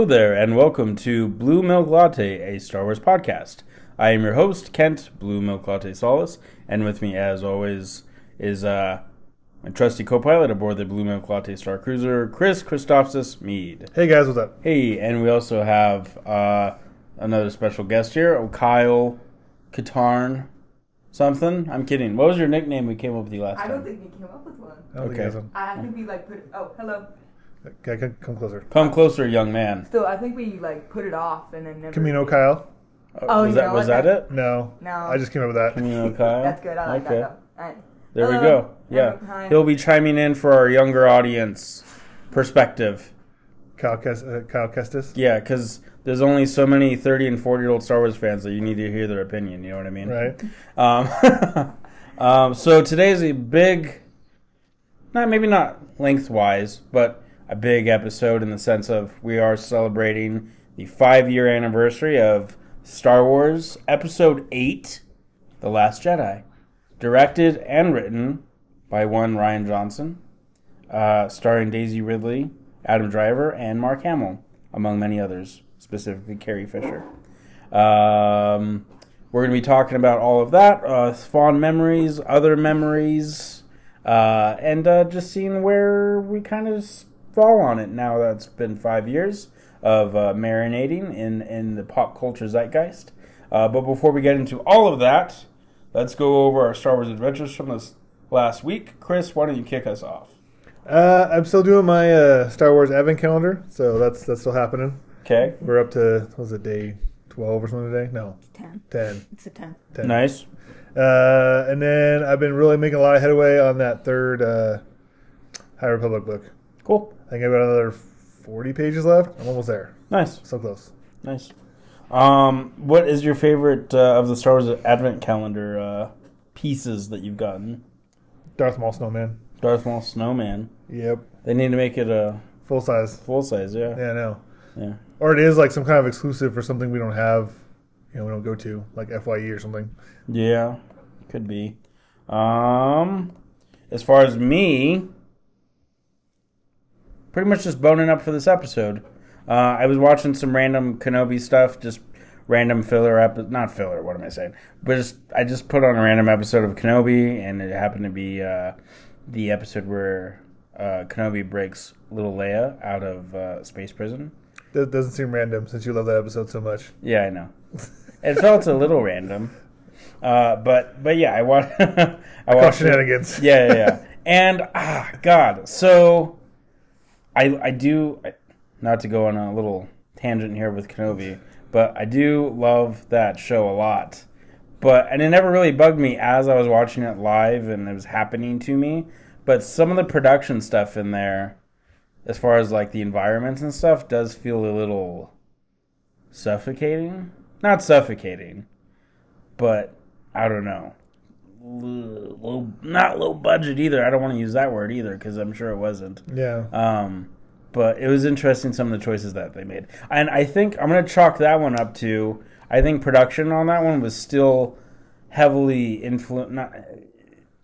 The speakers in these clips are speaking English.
Hello there, and welcome to Blue Milk Latte, a Star Wars podcast. I am your host, Kent Blue Milk Latte Salas, and with me, as always, is uh, my trusty co-pilot aboard the Blue Milk Latte Star Cruiser, Chris Christophsis Meade. Hey guys, what's up? Hey, and we also have uh, another special guest here, oh, Kyle Katarn something. I'm kidding. What was your nickname we came up with you last I time? don't think we came up with one. I don't think Okay. he has one. I think we like put. Oh, hello. Okay, come- come closer. Come closer, young man. Still, I think we like put it off and then never. Camino Kyle? Uh, Oh, was that was what? that it? No. No. I just came up with that. Camino Kyle. That's good. I like okay. that though. Alright. There we go. Yeah, Hi. he'll be chiming in for our younger audience perspective. Kyle, Kes- uh, Kyle Kestis? Yeah, because there's only so many 30 and 40 year old Star Wars fans that you need to hear their opinion. You know what I mean? Right. Um, um, so today's a big, not maybe not lengthwise, but a big episode in the sense of we are celebrating the five year anniversary of Star Wars Episode 8 The Last Jedi. Directed and written by one Rian Johnson, uh, starring Daisy Ridley, Adam Driver, and Mark Hamill, among many others, specifically Carrie Fisher. Um, we're going to be talking about all of that, uh, fond memories, other memories, uh, and uh, just seeing where we kind of fall on it now that it's been five years of uh, marinating in, in the pop culture zeitgeist. Uh, but before we get into all of that, let's go over our Star Wars adventures from this last week. Chris, why don't you kick us off? Uh, I'm still doing my uh, Star Wars Advent calendar, so that's that's still happening. Okay, We're up to, what was it, day 12 or something today? No, It's ten. 10. It's a ten. 10. nice. Uh, and then I've been really making a lot of headway on that third uh, High Republic book. Cool. I think I've got another 40 pages left. I'm almost there. Nice. So close. Nice. Um, what is your favorite uh, of the Star Wars Advent Calendar uh, pieces that you've gotten? Darth Maul Snowman. Darth Maul Snowman. Yep. They need to make it a Full size. full size, yeah. Yeah, I know. Yeah. Or it is like some kind of exclusive for something we don't have, you know, we don't go to, like FYE or something. Yeah, could be. Um, as far as me, pretty much just boning up for this episode. Uh, I was watching some random Kenobi stuff, just random filler ep- not filler. What am I saying? But just I just put on a random episode of Kenobi, and it happened to be uh, the episode where uh, Kenobi breaks little Leia out of uh, space prison. That doesn't seem random since you love that episode so much. Yeah, I know. It felt a little random, uh, but but yeah, I watched. I watched it. shenanigans. Yeah, yeah, yeah. and ah, God, so I I do not to go on a little tangent here with Kenobi, but I do love that show a lot. But and it never really bugged me as I was watching it live and it was happening to me. But some of the production stuff in there, as far as like the environments and stuff, does feel a little suffocating. Not suffocating, but I don't know. Low, not low budget either. I don't want to use that word either because I'm sure it wasn't. Yeah. Um, but it was interesting some of the choices that they made, and I think I'm gonna chalk that one up to. I think production on that one was still heavily influ- not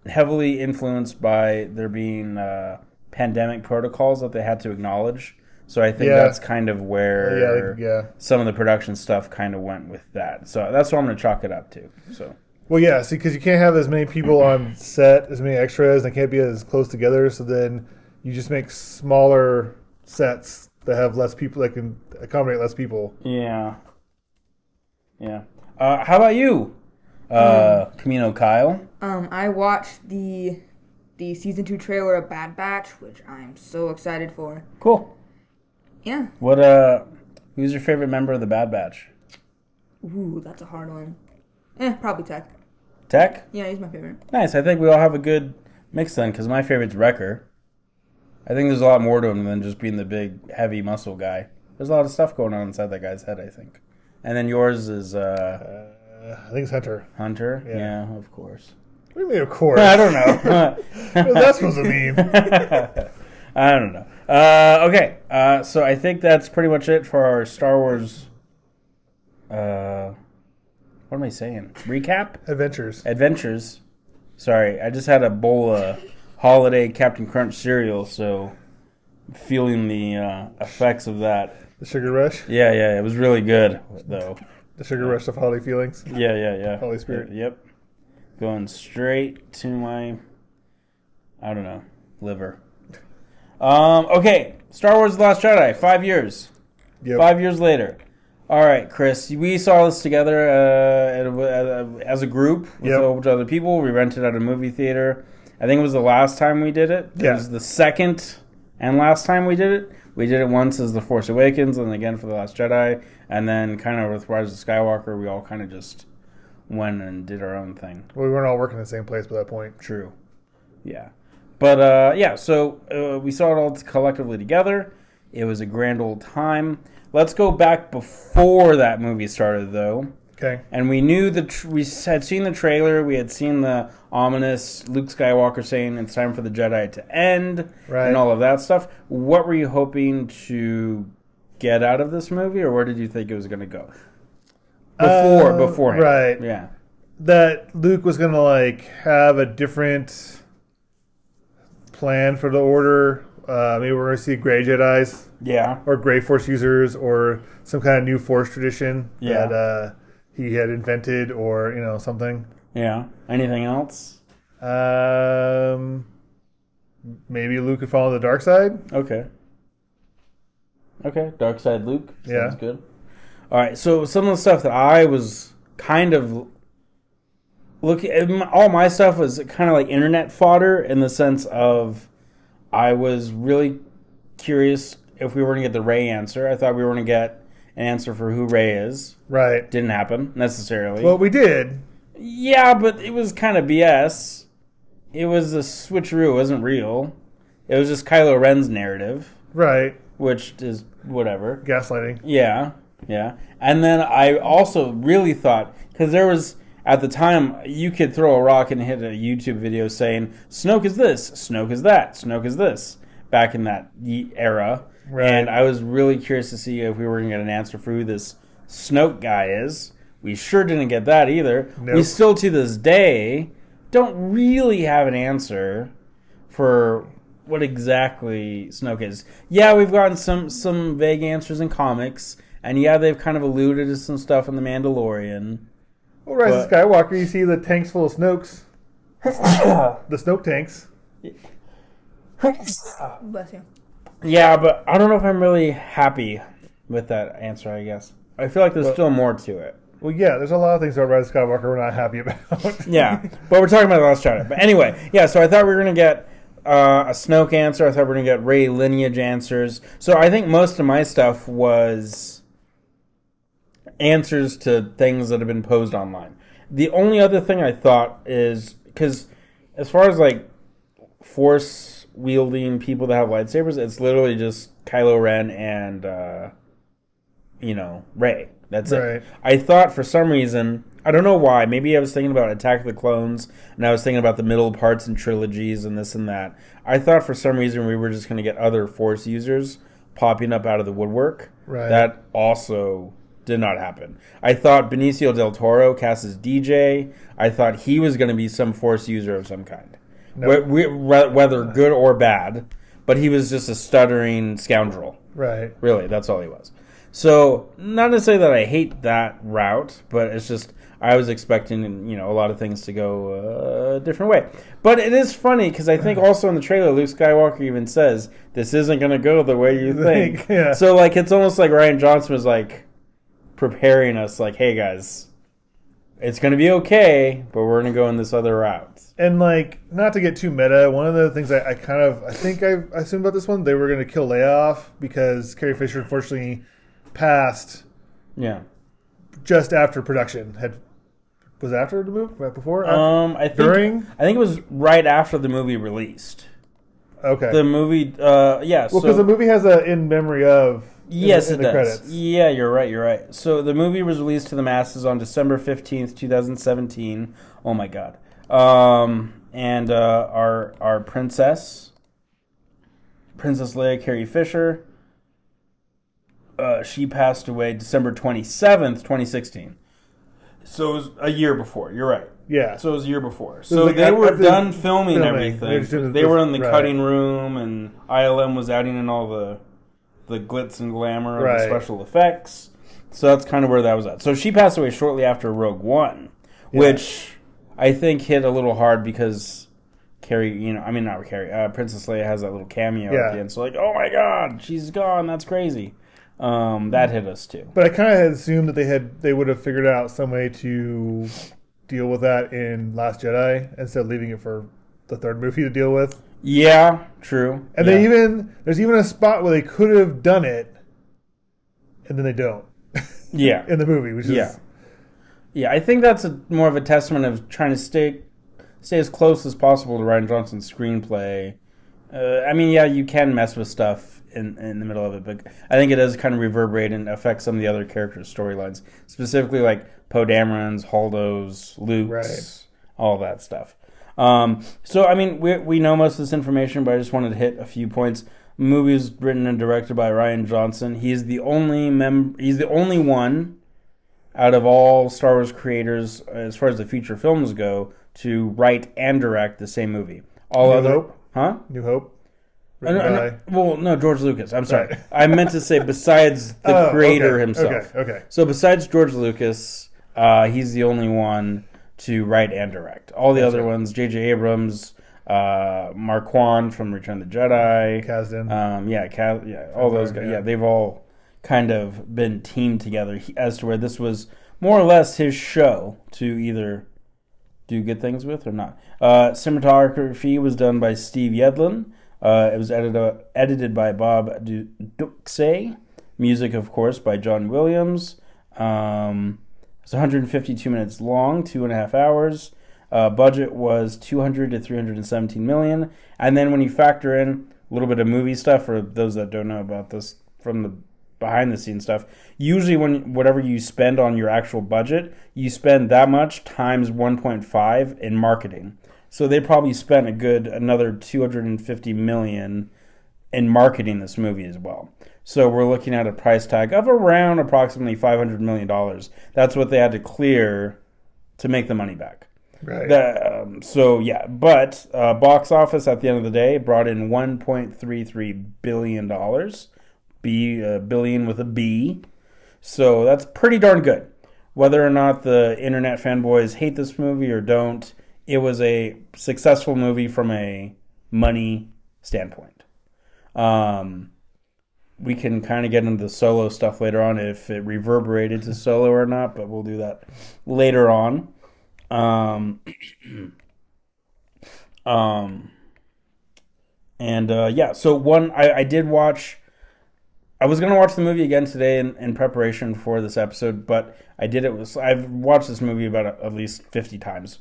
heavily influenced by there being uh, pandemic protocols that they had to acknowledge. So I think Yeah. that's kind of where yeah, yeah. some of the production stuff kind of went with that. So that's what I'm going to chalk it up to. So Well, yeah, see, because you can't have as many people on set, as many extras, and they can't be as close together. So then you just make smaller sets that have less people that can accommodate less people. yeah, yeah. Uh, how about you, uh, Camino Kyle? Um, I watched the the season two trailer of Bad Batch, which I'm so excited for. Cool. Yeah. What uh, who's your favorite member of the Bad Batch? Ooh, that's a hard one. Eh, probably Tech. Tech. Yeah, he's my favorite. Nice. I think we all have a good mix then, because my favorite's Wrecker. I think there's a lot more to him than just being the big, heavy muscle guy. There's a lot of stuff going on inside that guy's head, I think. And then yours is uh, Uh, I think it's Hunter. Hunter. Yeah. Yeah, of course. What do you mean, of course? I don't know. What's that supposed to mean? I don't know. Uh, okay, uh, so I think that's pretty much it for our Star Wars. Uh, what am I saying? Recap? Adventures. Adventures. Sorry, I just had a bowl of holiday Captain Crunch cereal, so feeling the uh, effects of that. The sugar rush. Yeah, yeah, it was really good though. The sugar rush of holiday feelings. Yeah, yeah, yeah. Holy Spirit. Yep. Going straight to my, I don't know, liver. Um. Okay. Star Wars: The Last Jedi. Five years. Yep. Five years later. All right, Chris. We saw this together uh, as a group with Yep. a bunch of other people. We rented at a movie theater. I think it was the last time we did it. It Yeah. was the second and last time we did it. We did it once as The Force Awakens, and again for The Last Jedi, and then kind of with Rise of Skywalker, we all kind of just went and did our own thing. Well, we weren't all working in the same place by that point. True. Yeah. But uh, yeah, so uh, we saw it all collectively together. It was a grand old time. Let's go back before that movie started, though. Okay. And we knew the tr- we had seen the trailer. We had seen the ominous Luke Skywalker saying it's time for the Jedi to end, Right. and all of that stuff. What were you hoping to get out of this movie, or where did you think it was going to go? Before, Uh, beforehand, right. Yeah, That Luke was gonna like have a different plan for the Order. Uh, maybe we're gonna see gray Jedi's yeah, or gray Force users or some kind of new Force tradition Yeah. that uh, he had invented or you know something. yeah. Anything else? Um, maybe Luke could follow the dark side. Okay. Okay, Dark Side Luke. Sounds Yeah. good. All right, so some of the stuff that I was kind of looking, all my stuff was kind of like internet fodder in the sense of I was really curious if we were going to get the Rey answer. I thought we were going to get an answer for who Rey is. Right. Didn't happen necessarily. Well, we did. yeah, but it was kind of BS. It was a switcheroo. It wasn't real. It was just Kylo Ren's narrative Right. which is whatever. Gaslighting. Yeah, yeah. And then I also really thought because there was at the time you could throw a rock and hit a YouTube video saying Snoke is this, Snoke is that, Snoke is this. Back in that era, Right. and I was really curious to see if we were going to get an answer for who this Snoke guy is. We sure didn't get that either. We still to this day don't really have an answer for what exactly Snoke is. Yeah, we've gotten some some vague answers in comics, and yeah, they've kind of alluded to some stuff in the Mandalorian. Well, Rise of Skywalker, you see the tanks full of Snokes. the Snoke tanks. Bless you. Yeah, but I don't know if I'm really happy with that answer. I guess I feel like there's But- still more to it. Well, yeah, there's a lot of things about Rise of Skywalker we're not happy about. Yeah, but we're talking about the last Jedi. But anyway, yeah. So I thought we were gonna get uh, a Snoke answer. I thought we were gonna get Rey lineage answers. So I think most of my stuff was answers to things that have been posed online. The only other thing I thought is because as far as like force wielding people that have lightsabers, it's literally just Kylo Ren and uh, you know Rey. That's Right. it. I thought for some reason, I don't know why. Maybe I was thinking about Attack of the Clones, and I was thinking about the middle parts and trilogies and this and that. I thought for some reason we were just going to get other Force users popping up out of the woodwork. Right. That also did not happen. I thought Benicio del Toro cast as DJ. I thought he was going to be some Force user of some kind, Wh- re- whether good or bad. But he was just a stuttering scoundrel. right. Really, that's all he was. So, not to say that I hate that route, but it's just I was expecting, you know, a lot of things to go uh, a different way. But it is funny because I think also in the trailer, Luke Skywalker even says this isn't going to go the way you think. Think, yeah. So, like, it's almost like Rian Johnson was like preparing us, like, "Hey guys, it's going to be okay, but we're going to go in this other route." And like, not to get too meta, one of the things I, I kind of I think I assumed about this one, they were going to kill Leia off because Carrie Fisher unfortunately passed Yeah. just after production had was after the movie right before Um, I think During? I think it was right after the movie released. okay The movie, uh, yeah. well so because the movie has a in memory of yes, the, in it does. credits Yeah, you're right. You're right. So the movie was released to the masses on December fifteenth, two thousand seventeen. Oh my god. Um, and uh, our our princess, Princess Leia Carrie Fisher. Uh, she passed away December twenty seventh, twenty sixteen. So it was a year before. You're right. yeah So it was a year before. So like they after were the done filming, filming. Just everything. They were in the right. cutting room, and ILM was adding in all the the glitz and glamour of Right. the special effects. So that's kind of where that was at. So she passed away shortly after Rogue One, which I think hit a little hard because Carrie, you know, I mean not Carrie, uh, Princess Leia has that little cameo Yeah. at the end. So like, oh my god, she's gone. That's crazy. Um, that hit us too. But I kind of had assumed that they had they would have figured out some way to deal with that in Last Jedi instead of leaving it for the third movie to deal with. Yeah, true. And yeah. they even there's even a spot where they could have done it, and then they don't yeah, in the movie, which is Yeah. Yeah, I think that's a, more of a testament of trying to stay stay as close as possible to Rian Johnson's screenplay. Uh, I mean, yeah, you can mess with stuff in in the middle of it, but I think it does kind of reverberate and affect some of the other characters' storylines, specifically like Poe Dameron's, Holdo's, Luke's, Right. all that stuff. Um, so, I mean, we we know most of this information, but I just wanted to hit a few points. Movie is written and directed by Rian Johnson. He's the only mem- He's the only one out of all Star Wars creators, as far as the feature films go, to write and direct the same movie. All New other, Hope? huh? New Hope. Uh, no, no, well, no, George Lucas. I'm sorry. Right. I meant to say besides the Oh, creator okay, himself. Okay, okay. So besides George Lucas, uh, he's the only one to write and direct. All the other right. ones, J.J. Abrams, uh, Marquand from Return of the Jedi, Kasdan. um, yeah, Ca- yeah, all those guys. yeah. Yeah. they've all kind of been teamed together he- as to where this was more or less his show to either do good things with or not. Uh, cinematography was done by Steve Yedlin. Uh, it was edited edited by Bob Du- Ducsay. Music, of course, by John Williams. Um, it's 152 minutes long, two and a half hours. Uh, budget was 200 to 317 million. And then when you factor in a little bit of movie stuff, for those that don't know about this from the behind the scenes stuff, usually when whatever you spend on your actual budget, you spend that much times 1.5 in marketing. So they probably spent a good another 250 million in marketing this movie as well. So we're looking at a price tag of around approximately 500 million dollars. That's what they had to clear to make the money back. Right. The, um, so yeah, but uh, box office at the end of the day brought in 1.33 billion dollars, B uh, billion with a B. So that's pretty darn good. Whether or not the internet fanboys hate this movie or don't, it was a successful movie from a money standpoint. Um, we can kind of get into the solo stuff later on if it reverberated to solo or not, but we'll do that later on. Um, um, and uh, yeah, so one I, I did watch. I was gonna watch the movie again today in, in preparation for this episode, but I did it with I've watched this movie about at least fifty times,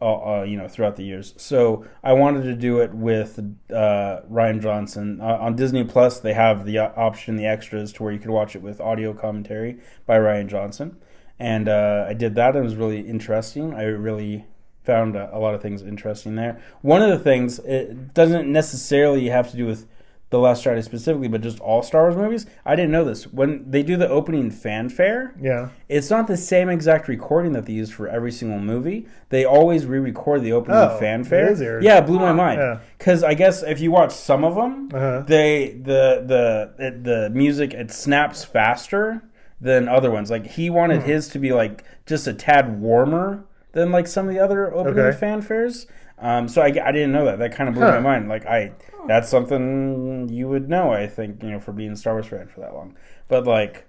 uh, uh, you know, throughout the years. So I wanted to do it with uh, Rian Johnson uh, on Disney Plus. They have the uh, option, the extras, to where you could watch it with audio commentary by Rian Johnson, and uh, I did that. It was really interesting. I really found a, a lot of things interesting there. One of the things it doesn't necessarily have to do with the Last Jedi specifically, but just all Star Wars movies. I didn't know this when they do the opening fanfare. yeah. It's not the same exact recording that they use for every single movie. They always re-record the opening Oh, fanfare. it. Yeah, it blew my mind. Yeah. Because I guess if you watch some of them, Uh-huh. they the the it, the music it snaps faster than other ones. Like he wanted Hmm. his to be like just a tad warmer than like some of the other opening Okay. fanfares. Um, so I, I didn't know that. That kind of blew Huh. my mind. Like I, that's something you would know. I think you know for being a Star Wars fan for that long. But like,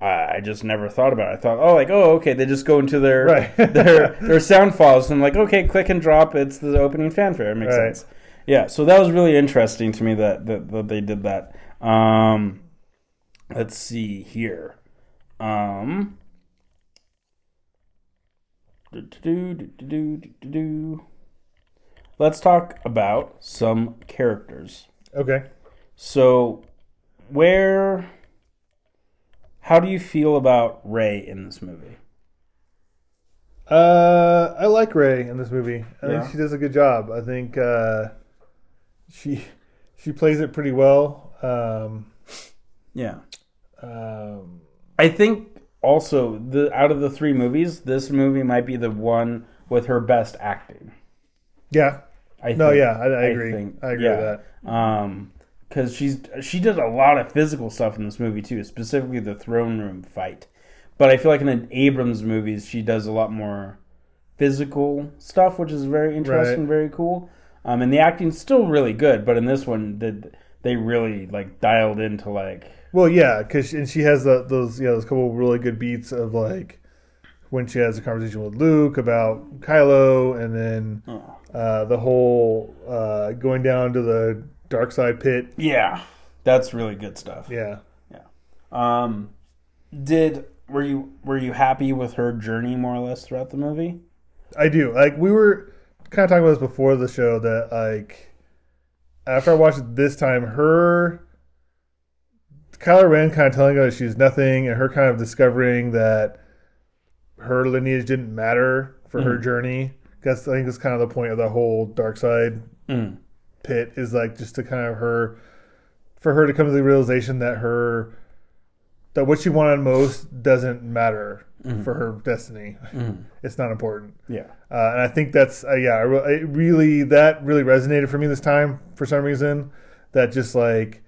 I, I just never thought about it. I thought, oh, like oh, okay, they just go into their Right. their their sound files and like okay, click and drop. It's the opening fanfare. It makes Right. sense. Yeah. So that was really interesting to me that that, that they did that. Um, let's see here. Um. do-do-do, do-do-do, do-do-do. Let's talk about some characters. Okay. So, where, how do you feel about Rey in this movie? Uh, I like Rey in this movie. I Yeah. think she does a good job. I think uh, she she plays it pretty well. Um, Yeah, um, I think also the out of the three movies, this movie might be the one with her best acting. yeah. I No, think- yeah, I, I agree. I, agree yeah. with that. Um, because she's she did a lot of physical stuff in this movie too, specifically the throne room fight. But I feel like in the Abrams movies, she does a lot more physical stuff, which is very interesting, Right. very cool. Um, and the acting's still really good, but in this one, the, they really like dialed into like Well, yeah, because and she has the, those yeah those couple really good beats of like when she has a conversation with Luke about Kylo, and then oh, uh, the whole uh, going down to the dark side pit. yeah, that's really good stuff. Yeah, Um, did were you were you happy with her journey more or less throughout the movie? I do. Like we were kind of talking about this before the show that like after I watched it this time, her Kylo Ren kind of telling her that she's nothing, and her kind of discovering that her lineage didn't matter for her Mhm. journey. Because I think that's kind of the point of the whole dark side Mm. pit is like just to kind of her for her to come to the realization that her that what she wanted most doesn't matter Mhm. for her destiny. Mm. It's not important. Yeah. Uh, and I think that's uh, yeah, it really that really resonated for me this time for some reason. That just like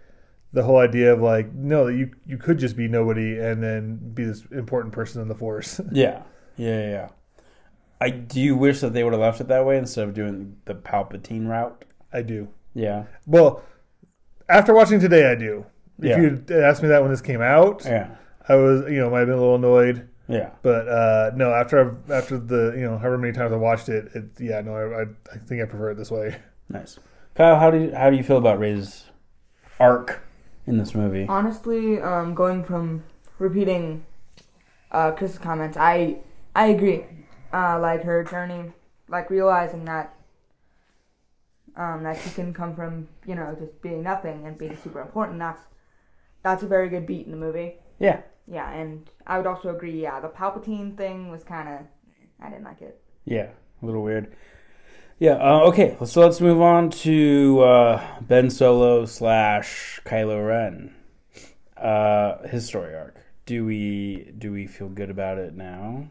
the whole idea of like no, you you could just be nobody and then be this important person in the force. Yeah. Yeah. Yeah. I do wish that they would have left it that way instead of doing the Palpatine route? I do. Yeah. Well, after watching today, I do. If Yeah. you asked me that when this came out, Yeah. I was you know might have been a little annoyed. Yeah. But uh, no, after I've, after the you know however many times I watched it, it yeah no I, I I think I prefer it this way. Nice. Kyle, how do you, how do you feel about Rey's arc in this movie? Honestly, um, going from repeating uh, Chris's comments, I I agree. Uh, like her journey, like realizing that um, that she can come from you know just being nothing and being super important. That's that's a very good beat in the movie. Yeah. Yeah, and I would also agree. Yeah, the Palpatine thing was kind of I didn't like it. Yeah, a little weird. Yeah. Uh, okay. So let's move on to uh, Ben Solo slash Kylo Ren. Uh, his story arc. Do we do we feel good about it now?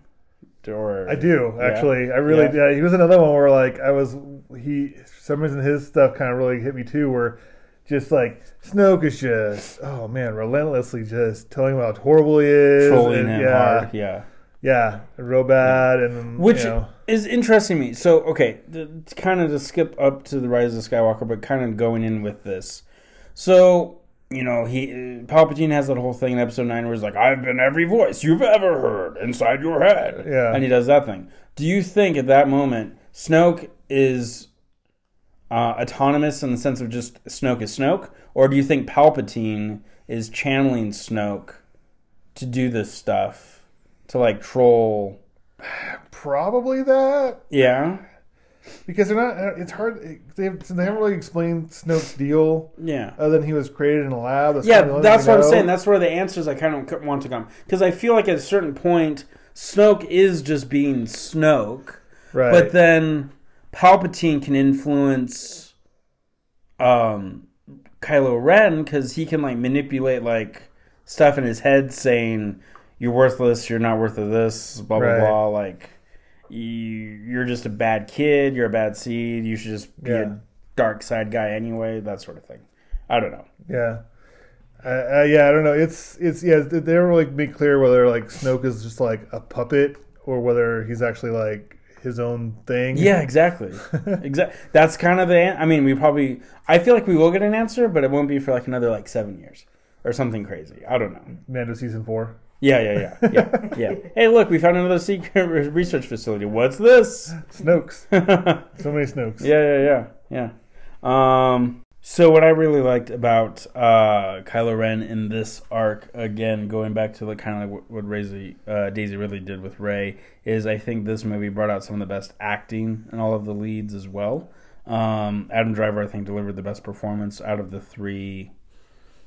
Or I do Yeah. actually. I really Yeah. yeah. He was another one where like I was he for some reason his stuff kind of really hit me too. Where just like Snoke is just oh man relentlessly just telling him how horrible he is. trolling and, him yeah, hard. Yeah. yeah, real bad and Which you know, is interesting to me. So, okay, kind of to skip up to the Rise of Skywalker, but kind of going in with this. So, you know, he Palpatine has that whole thing in Episode Nine where he's like, "I've been every voice you've ever heard inside your head," Yeah. and he does that thing. Do you think at that moment Snoke is uh, autonomous in the sense of just Snoke is Snoke, or do you think Palpatine is channeling Snoke to do this stuff to like troll? Probably that Yeah. because they're not. It's hard. They have, they haven't really explained Snoke's deal Yeah. other than he was created in a lab. That's Yeah, kind of that's what we I'm saying. That's where the answers I kind of want to come because I feel like at a certain point, Snoke is just being Snoke, right. but then Palpatine can influence um, Kylo Ren because he can like manipulate like stuff in his head, saying you're worthless, you're not worth of this, blah blah Right. blah. Like you, you're just a bad kid, you're a bad seed, you should just be Yeah. a dark side guy anyway, that sort of thing. I don't know. Yeah. Uh, uh, yeah, I don't know. It's it's yeah. They don't really make clear whether like Snoke is just like a puppet or whether he's actually like his own thing. Yeah, exactly. exactly. That's kind of the. An- I mean, we probably. I feel like we will get an answer, but it won't be for like another like seven years or something crazy. I don't know. Mando season four. Yeah, yeah, yeah, yeah, yeah. Hey, look, we found another secret research facility. What's this? Snokes. So many Snokes. yeah, yeah, yeah. Yeah. Um. So what I really liked about uh, Kylo Ren in this arc, again going back to the kind of like what, what Daisy, uh, Daisy really did with Rey, is I think this movie brought out some of the best acting in all of the leads as well. Um, Adam Driver, I think, delivered the best performance out of the three.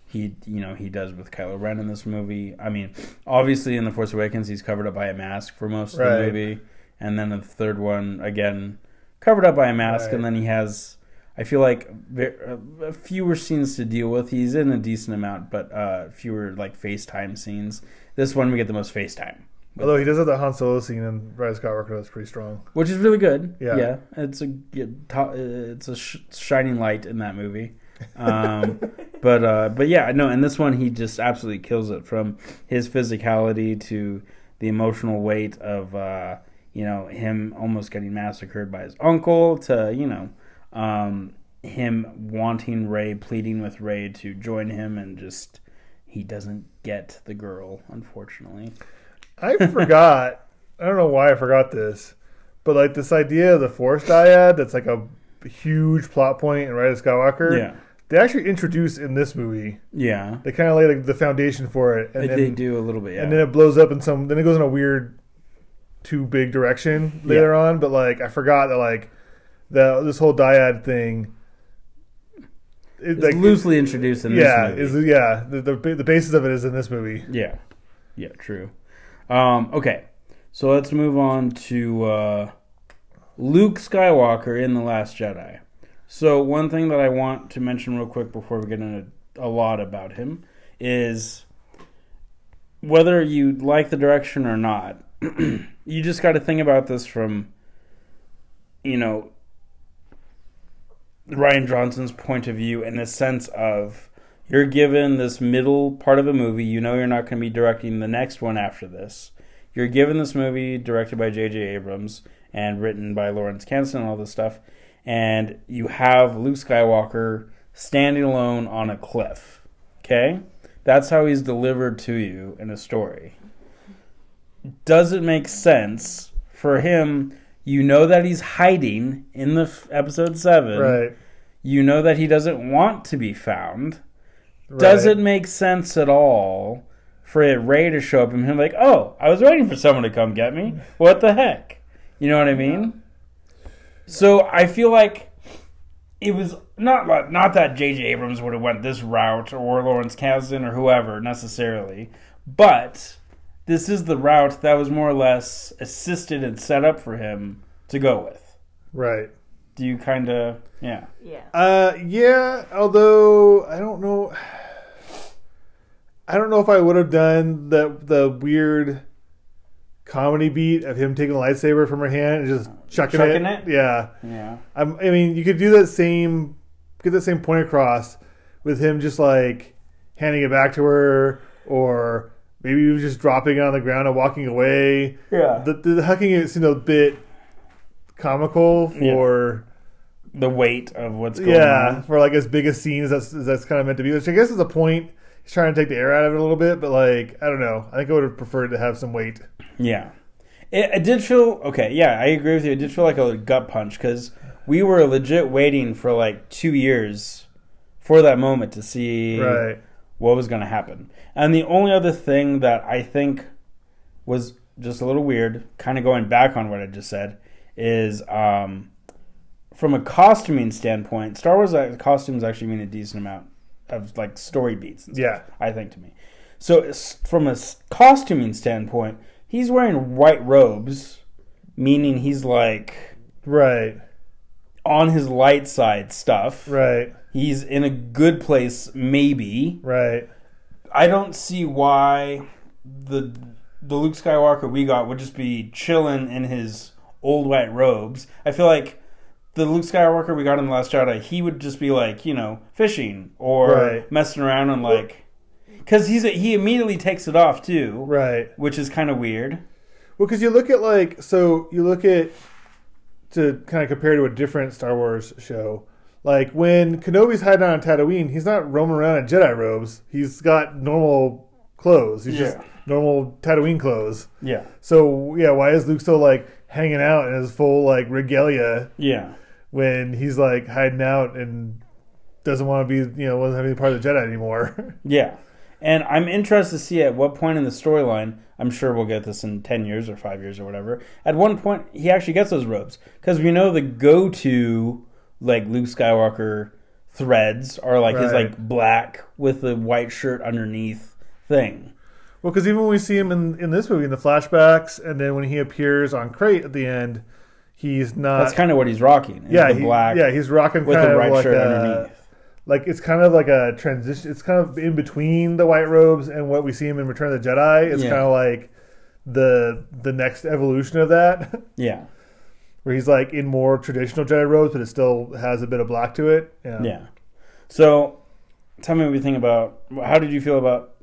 He, you know, he does with Kylo Ren in this movie. I mean, obviously in the Force Awakens, he's covered up by a mask for most of the movie, and then the third one again covered up by a mask, Right. and then he has. I feel like uh, fewer scenes to deal with. He's in a decent amount, but uh, fewer like FaceTime scenes. This one we get the most FaceTime, Although he does have the Han Solo scene in Rise of Skywalker that's pretty strong. which is really good. Yeah. yeah, it's a it's a sh- shining light in that movie. Um, but uh, but yeah, no. And this one, he just absolutely kills it from his physicality to the emotional weight of uh, you know him almost getting massacred by his uncle to you know um, him wanting Rey, pleading with Rey to join him, and just he doesn't get the girl, unfortunately. I forgot. I don't know why I forgot this, but like this idea of the Force dyad that's like a huge plot point in Rise of Skywalker. Yeah, They actually introduce in this movie. yeah, They kind of lay like, the foundation for it, and they, then they do a little bit. Yeah, and then it blows up in some. Then it goes in a weird, too big direction later on. But like I forgot that like the this whole dyad thing. It, it's loosely introduced in yeah, this movie. is yeah the, the the basis of it is in this movie. Yeah, yeah, true. Um, okay, so let's move on to uh, Luke Skywalker in the Last Jedi. So one thing that I want to mention real quick before we get into a lot about him is whether you like the direction or not. you just got to think about this from, you know, Rian Johnson's point of view in the sense of you're given this middle part of a movie. You know you're not going to be directing the next one after this. You're given this movie directed by J.J. Abrams and written by Lawrence Kasdan and all this stuff. And you have Luke Skywalker standing alone on a cliff. Okay? That's how he's delivered to you in a story. Does it make sense for him? You know that he's hiding in the f- episode 7 Right. you know that he doesn't want to be found. Does it make sense at all for Rey to show up and him like, oh, I was waiting for someone to come get me. What the heck? You know what I mean? So I feel like it was not like- not that J.J. Abrams would have went this route or Lawrence Kasdan or whoever necessarily, but this is the route that was more or less assisted and set up for him to go with. Right. Do you kind of yeah? Yeah. Uh, yeah. Although I don't know, I don't know if I would have done the the weird comedy beat of him taking the lightsaber from her hand and just chucking, Chucking it. it? Yeah. Yeah. I'm, I mean, you could do that same, get that same point across with him just like handing it back to her, or maybe he was just dropping it on the ground and walking away. Yeah. The, the, the hucking it seemed a bit comical for. the weight of what's going yeah, on. for like as big a scene as that's, as that's kind of meant to be, which I guess is a point. He's trying to take the air out of it a little bit, but like I don't know. I think I would have preferred to have some weight. Yeah. It, it did feel okay. Yeah, I agree with you. It did feel like a gut punch because we were legit waiting for like two years for that moment to see Right. what was going to happen. And the only other thing that I think was just a little weird, kind of going back on what I just said, is um, from a costuming standpoint, Star Wars uh, costumes actually mean a decent amount of like story beats. And stuff, Yeah. I think to me. So from a costuming standpoint, he's wearing white robes, meaning he's like Right. on his light side stuff. Right. He's in a good place, maybe. Right. I don't see why the the Luke Skywalker we got would just be chilling in his old white robes. I feel like the Luke Skywalker we got in the Last Jedi, he would just be like, you know, fishing or Right. messing around and like, because he's a, he immediately takes it off too, Right. which is kind of weird. Well, because you look at like so you look at to kind of compare to a different Star Wars show. Like when Kenobi's hiding on Tatooine, he's not roaming around in Jedi robes. He's got normal clothes. He's just Yeah. normal Tatooine clothes. Yeah, So yeah, why is Luke still like hanging out in his full like regalia yeah, when he's like hiding out and doesn't want to be you know wasn't having part of the Jedi anymore? yeah. And I'm interested to see at what point in the storyline. I'm sure we'll get this in ten years or five years or whatever. At one point, he actually gets those robes because we know the go-to like Luke Skywalker threads are like his like black with the white shirt underneath thing. Well, because even when we see him in, in this movie in the flashbacks, and then when he appears on Crait at the end, he's not. That's kind of what he's rocking. yeah, the he- black Yeah, he's rocking with kind the of white like shirt a, underneath. like it's kind of like a transition. It's kind of in between the white robes and what we see him in Return of the Jedi. It's Yeah. kind of like the the next evolution of that, Yeah, where he's like in more traditional Jedi robes, but it still has a bit of black to it. Yeah, yeah. So, tell me what you think about. How did you feel about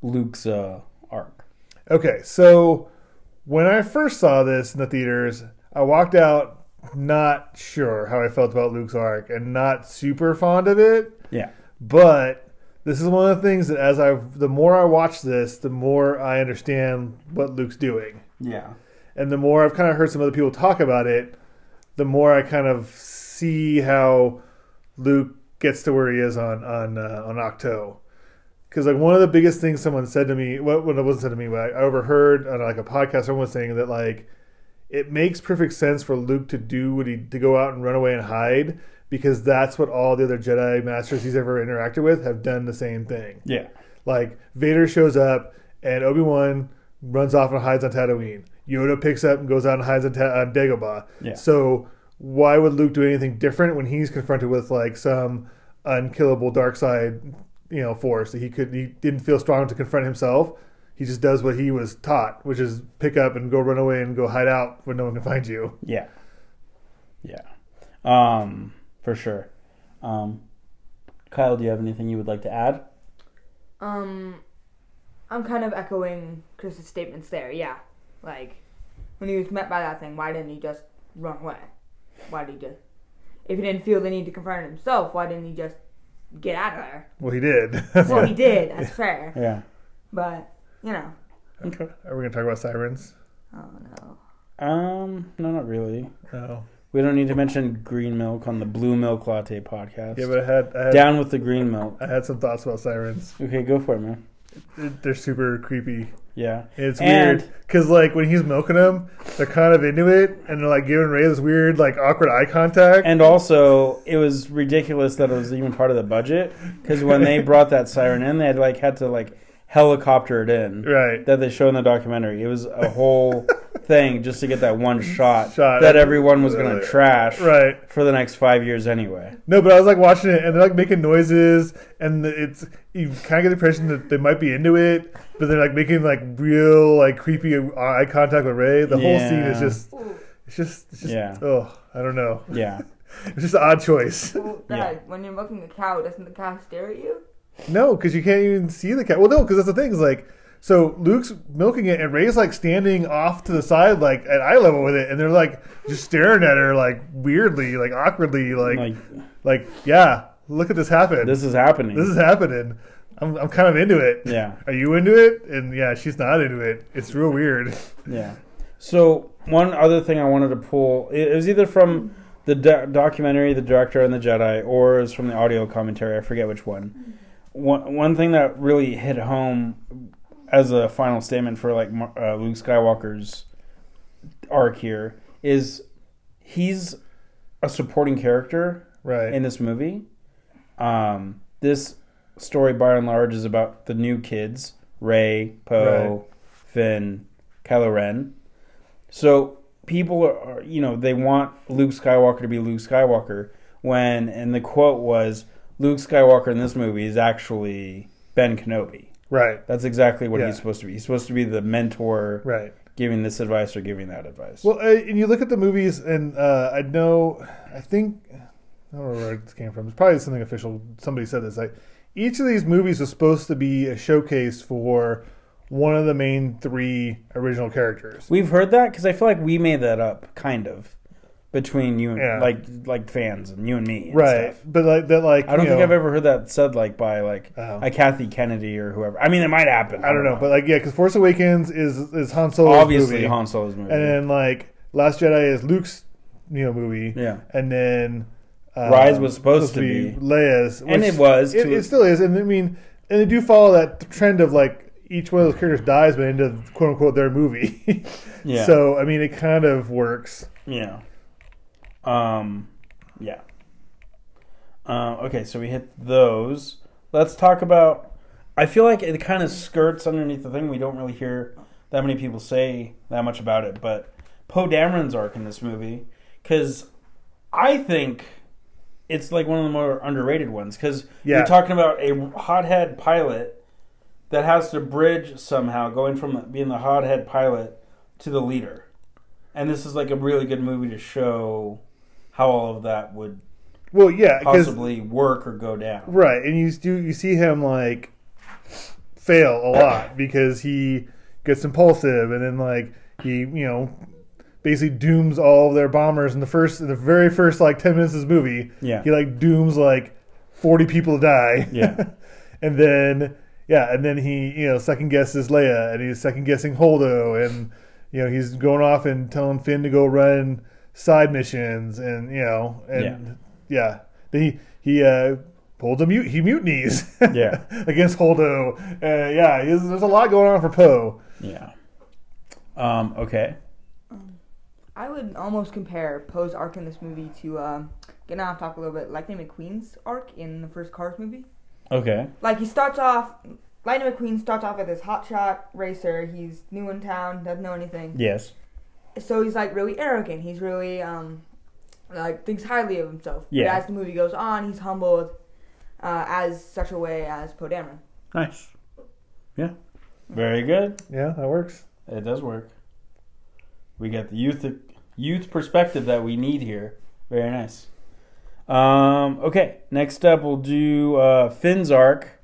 Luke's uh, arc? Okay, so when I first saw this in the theaters, I walked out not sure how I felt about Luke's arc and not super fond of it. Yeah. But this is one of the things that as I the more I watch this, the more I understand what Luke's doing. Yeah. And the more I've kind of heard some other people talk about it, the more I kind of see how Luke gets to where he is on on uh, on Ahch-To. Because like one of the biggest things someone said to me, what well, it wasn't said to me, but I overheard on like a podcast, someone was saying that like it makes perfect sense for Luke to do what he to go out and run away and hide because that's what all the other Jedi masters he's ever interacted with have done the same thing. Yeah. Like Vader shows up and Obi Wan runs off and hides on Tatooine. Yoda picks up and goes out and hides on, Ta- on Dagobah. Yeah. So why would Luke do anything different when he's confronted with like some unkillable dark side, you know, force that he could he didn't feel strong to confront himself. He just does what he was taught, which is pick up and go run away and go hide out where no one can find you. Yeah. Yeah. Um, for sure. Um, Kyle, do you have anything you would like to add? Um, I'm kind of echoing Chris's statements there. Yeah, like when he was met by that thing, why didn't he just run away? Why did he just? If he didn't feel the need to confront it himself, why didn't he just get out of there? Well, he did. Well, he did. That's fair. Yeah. But you know, Okay. Are we gonna talk about sirens? oh no. Um, no, not really. No. We don't need to mention green milk on the Blue Milk Latte podcast. Yeah, but I had I had, Down with the green milk. I had some thoughts about sirens. Okay, go for it, man. They're super creepy. Yeah. It's And- weird because like when he's milking them, they're kind of into it, and they're like giving Rey this weird like awkward eye contact. And also, it was ridiculous that it was even part of the budget because when they brought that siren in, they had like had to like helicopter it in. right, That they show in the documentary. It was a whole thing just to get that one shot, Shot. that everyone was going to trash right. for the next five years anyway. No, but I was like watching it, and they're like making noises, and it's you kind of get the impression that they might be into it, but they're like making like real like creepy eye contact with Rey. The whole scene is just, it's just, it's just, Yeah. oh, I don't know. Yeah. It's just an odd choice. Well, Yeah. Dad, when you're milking a cow, doesn't the cow stare at you? No, because you can't even see the cat. Well, no, because that's the thing. Is like, so Luke's milking it, and Rey's like standing off to the side, like at eye level with it, and they're like just staring at her, like weirdly, like awkwardly, like, Like, like, yeah, look at this happen. this is happening. this is happening. I'm, I'm kind of into it. yeah. Are you into it? And yeah, she's not into it. It's real weird. Yeah. So one other thing I wanted to pull it was either from the do- documentary, The Director and the Jedi, or it was from the audio commentary. I forget which one. One one thing that really hit home as a final statement for like uh, Luke Skywalker's arc here is he's a supporting character Right. in this movie. Um, this story, by and large, is about the new kids: Rey, Poe, Finn, Kylo Ren. So people are, you know, they want Luke Skywalker to be Luke Skywalker. When and the quote was, "Luke Skywalker in this movie is actually Ben Kenobi." right. That's exactly what Yeah. he's supposed to be. He's supposed to be the mentor, Right. giving this advice or giving that advice. Well, uh, and you look at the movies, and uh, I know, I think, I don't know where this came from. It's probably something official. Somebody said this. Like, each of these movies was supposed to be a showcase for one of the main three original characters. We've heard that because I feel like we made that up, kind of, between you and Yeah. like like fans and you and me, and right, stuff. but like that, like I don't think know, I've ever heard that said like by like Oh. a Kathy Kennedy or whoever. I mean, it might happen. I don't know, but like yeah, because Force Awakens is is Han Solo's movie. obviously movie, Han Solo's movie. and then like Last Jedi is Luke's you know movie, yeah, and then uh, Rise was supposed to be. Leia's, And it was, It, it still is, and I mean, and they do follow that trend of like each one of those characters dies, but into quote unquote their movie. yeah, So I mean, it kind of works. yeah, um, yeah. Uh, okay, so we hit those. Let's talk about. I feel like it kind of skirts underneath the thing. We don't really hear that many people say that much about it, but Poe Dameron's arc in this movie, because I think it's like one of the more underrated ones. Because Yeah. you're talking about a hothead pilot that has to bridge somehow, going from being the hothead pilot to the leader, and this is like a really good movie to show how all of that would well, yeah, possibly work or go down. right, and you do you see him like fail a lot because he gets impulsive, and then like he you know basically dooms all of their bombers in the first in the very first like ten minutes of this movie. Yeah. he like dooms like forty people to die. Yeah. and then yeah, and then he you know second guesses Leia, and he's second guessing Holdo, and you know he's going off and telling Finn to go run side missions, and you know and yeah, Then he he uh, holds a mute he mutinies Yeah. against Holdo. Uh, yeah, he's, there's a lot going on for Poe. Yeah. Um, okay. I would almost compare Poe's arc in this movie to um, getting off topic a little bit, Lightning McQueen's arc in the first Cars movie. Okay. Like he starts off, Lightning McQueen starts off as this hotshot racer. He's new in town, doesn't know anything. Yes. So he's like really arrogant. He's really um, like thinks highly of himself. Yeah. But as the movie goes on, he's humbled uh, as such a way as Poe Dameron. Nice. Yeah. Very good. Yeah, that works. It does work. We get the youth youth perspective that we need here. Very nice. Um, okay, next up we'll do uh, Finn's arc.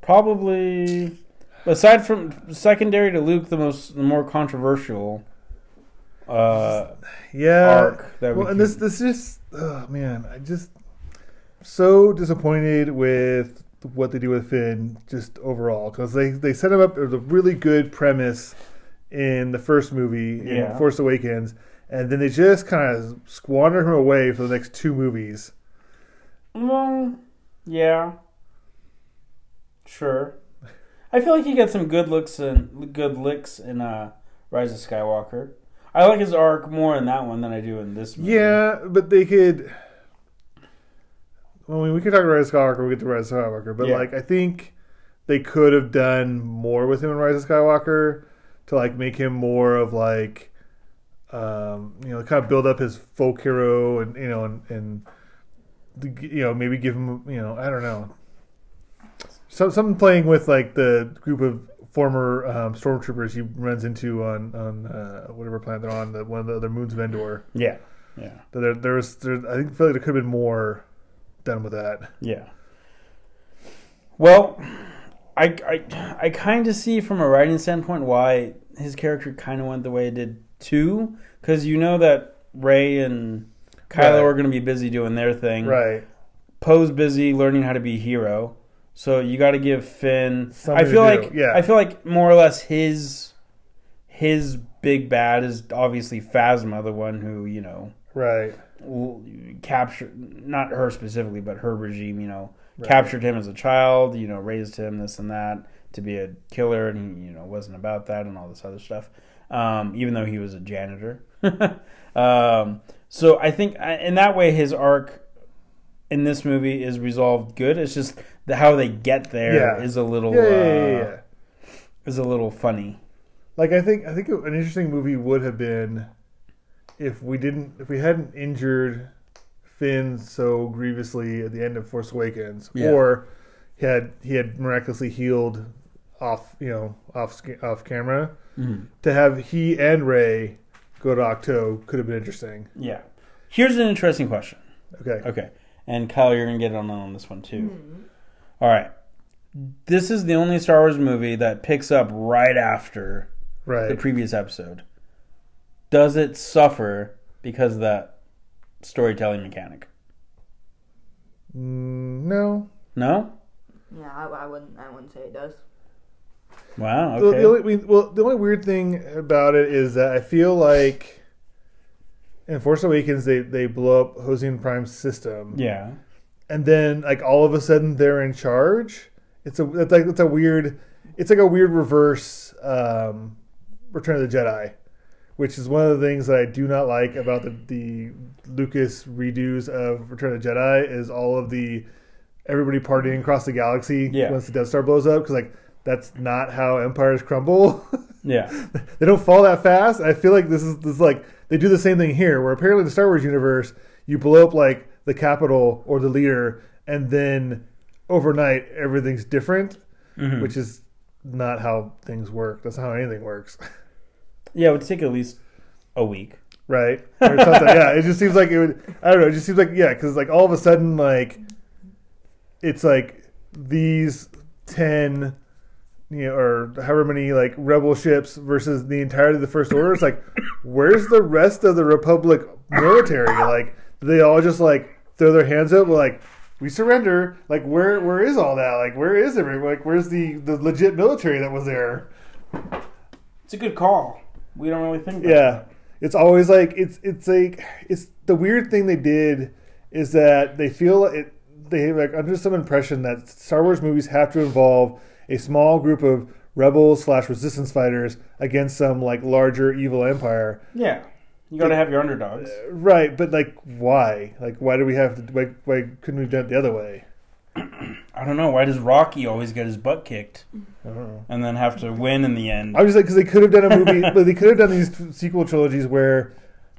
Probably, aside from secondary to Luke, the most the more controversial uh, Yeah. that we well, and this this just oh man, I just so disappointed with what they do with Finn just overall because they they set him up with a really good premise in the first movie in Yeah. Force Awakens, and then they just kind of squander him away for the next two movies. Well, yeah, sure. I feel like he got some good looks and good licks in uh, Rise of Skywalker. I like his arc more in that one than I do in this movie. Yeah, but they could. Well, I mean, we could talk about Rise of Skywalker. We get to Rise of Skywalker, but Yeah. like I think they could have done more with him in Rise of Skywalker to like make him more of like, um, you know, kind of build up his folk hero and you know and and you know maybe give him you know I don't know, some something playing with like the group of former um, stormtroopers he runs into on on uh, whatever planet they're on, the one of the other moons of Endor. yeah, yeah, There, there was, there, I think, feel like there could have been more done with that. yeah. Well, I I, I kind of see from a writing standpoint why his character kind of went the way it did too, because you know that Rey and Kylo Right. are going to be busy doing their thing. Right. Poe's busy learning how to be a hero, so you got to give Finn. Something I feel like yeah. I feel like more or less his his big bad is obviously Phasma, the one who you know Right. captured not her specifically, but her regime. You know, Right. captured him as a child. You know, raised him this and that to be a killer, and he you know wasn't about that and all this other stuff. Um, even though he was a janitor. um, so I think uh, in that way his arc in this movie is resolved good. It's just the, how they get there is Yeah. a little Yeah, yeah, uh, yeah, yeah. is a little funny. Like I think, I think an interesting movie would have been if we didn't, if we hadn't injured Finn so grievously at the end of Force Awakens, Yeah. or he had he had miraculously healed off, you know, off sc- off camera. To have he and Rey go to Ahch-To could have been interesting. Yeah. Here's an interesting question. Okay. Okay. And Kyle, you're gonna get on on this one too. All right. This is the only Star Wars movie that picks up right after Right. the previous episode. Does it suffer because of that storytelling mechanic? Mm, no. No. Yeah, I, I wouldn't. I wouldn't say it does. Wow. The- Okay. The, only, we- well, the only weird thing about it is that I feel like in Force Awakens they they blow up Hosnian Prime's system, yeah. And then like all of a sudden they're in charge. It's a it's like it's a weird it's like a weird reverse um, Return of the Jedi, which is one of the things that I do not like about the the Lucas redos of Return of the Jedi is all of the everybody partying across the galaxy Yeah. once the Death Star blows up because like that's not how empires crumble. Yeah. they don't fall that fast. I feel like this is this is like they do the same thing here, where apparently the Star Wars universe, you blow up like the capital or the leader, and then overnight everything's different, Mhm. which is not how things work. That's not how anything works. Yeah. It would take at least a week. right? Or something. yeah, it just seems like it would. I don't know. It just seems like yeah, because like all of a sudden, like it's like these ten, you know, or however many like rebel ships versus the entirety of the First Order. It's like, where's the rest of the Republic military? Like, they all just like throw their hands up, we're like. We surrender. Like where? Where is all that? Like where is everyone? Like where's the the legit military that was there? It's a good call. We don't really think. About Yeah, it's always like it's it's like it's the weird thing they did is that they feel it they like under some impression that Star Wars movies have to involve a small group of rebels slash resistance fighters against some like larger evil empire. Yeah, you got to have your underdogs. Uh, right, but like why? Like why do we have to? Why, why couldn't we have done it the other way? I don't know. Why does Rocky always get his butt kicked I don't know. and then have to win in the end? I was like, because they could have done a movie, but they could have done these sequel trilogies where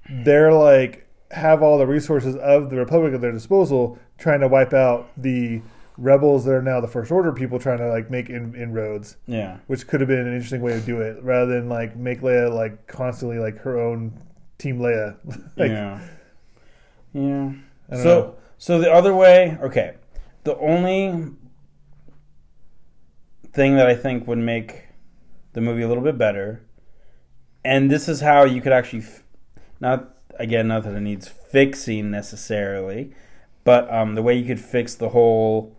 they're like have all the resources of the Republic at their disposal, trying to wipe out the rebels that are now the First Order people trying to like make in, inroads, Yeah, which could have been an interesting way to do it, rather than like make Leia like constantly like her own Team Leia. like, yeah, yeah. So, know. so the other way. Okay, the only thing that I think would make the movie a little bit better, and this is how you could actually, f- not again, not that it needs fixing necessarily, but um, the way you could fix the whole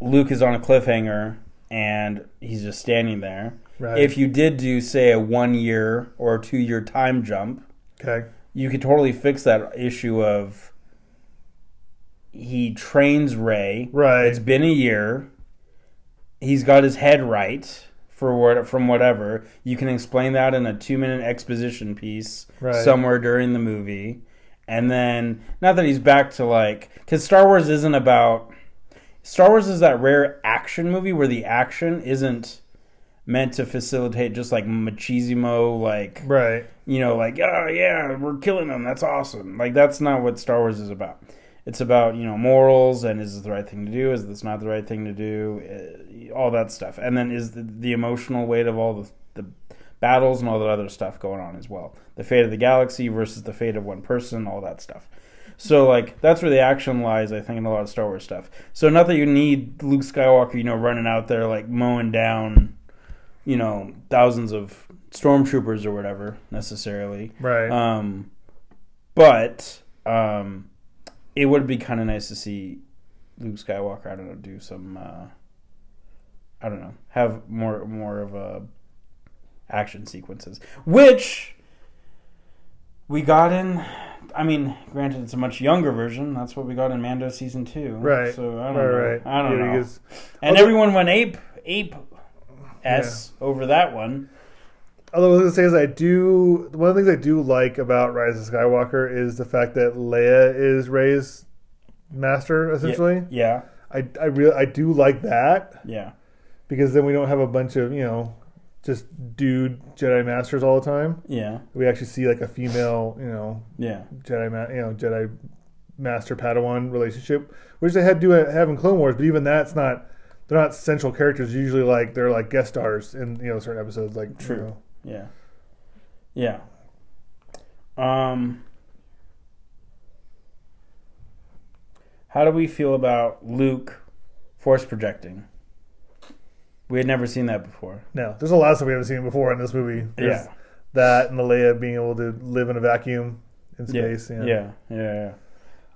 Luke is on a cliffhanger and he's just standing there. Right. If you did do, say, a one year or two year time jump, okay, you could totally fix that issue of he trains Rey. Right. It's been a year. He's got his head right for what from whatever. You can explain that in a two minute exposition piece Right. somewhere during the movie. And then not that he's back to like because Star Wars isn't about Star Wars is that rare action movie where the action isn't meant to facilitate just like machismo like right, you know, like, oh yeah, we're killing them. That's awesome. Like that's not what Star Wars is about. It's about you know morals and is this the right thing to do? Is this not the right thing to do? Uh, all that stuff, and then is the, the emotional weight of all the the battles and all that other stuff going on as well. The fate of the galaxy versus the fate of one person, all that stuff. So like that's where the action lies, I think, in a lot of Star Wars stuff. So not that you need Luke Skywalker, you know, running out there like mowing down, you know, thousands of stormtroopers or whatever necessarily. right. Um, but um, it would be kind of nice to see Luke Skywalker. I don't know, do some. Uh, I don't know, have more more of a action sequences, which we got in. I mean, granted, it's a much younger version. That's what we got in Mando season two. Right. So I don't right, know. right. I don't Yeah, know. because- and everyone went ape ape s over that one. Although I was gonna say is I do one of the things I do like about Rise of Skywalker is the fact that Leia is Rey's master essentially. Yeah. I I really I do like that Yeah. because then we don't have a bunch of you know just dude Jedi masters all the time. Yeah. We actually see like a female you know Yeah. Jedi ma- you know Jedi master Padawan relationship, which they had to have in Clone Wars, but even that's not. They're not central characters. Usually, like they're like guest stars in you know certain episodes. Like you True. know. Yeah. Yeah. Um How do we feel about Luke force projecting? We had never seen that before. No, there's a lot of stuff we haven't seen before in this movie. There's Yeah. that and the Leia being able to live in a vacuum in space. Yeah. Yeah. Yeah.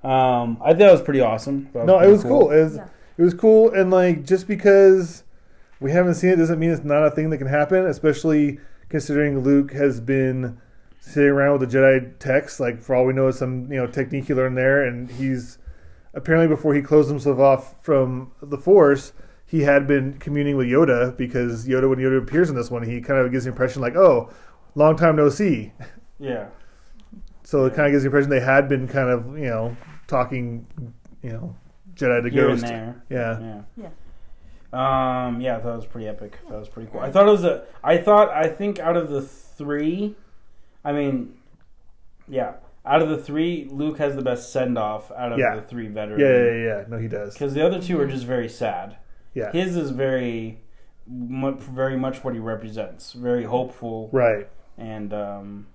yeah. Um I thought it was pretty awesome. That No, it pretty was cool. It was Yeah. It was cool, and like just because we haven't seen it doesn't mean it's not a thing that can happen. Especially considering Luke has been sitting around with the Jedi text. Like for all we know, some you know technique he learned there, and he's apparently before he closed himself off from the Force. He had been communing with Yoda because Yoda, when Yoda appears in this one, he kind of gives the impression like, "Oh, long time no see." Yeah. So it kind of gives the impression they had been kind of, you know, talking, you know, Jedi to Here and there. Yeah. Yeah. Yeah. Um. Yeah, that was pretty epic. That was pretty cool. I thought it was a. I thought. I think out of the three, I mean, yeah, out of the three, Luke has the best send off out of Yeah. the three veterans. Yeah, yeah, yeah, yeah. No, he does. Because the other two are just very sad. Yeah. His is very, very much what he represents. Very hopeful Right. and um,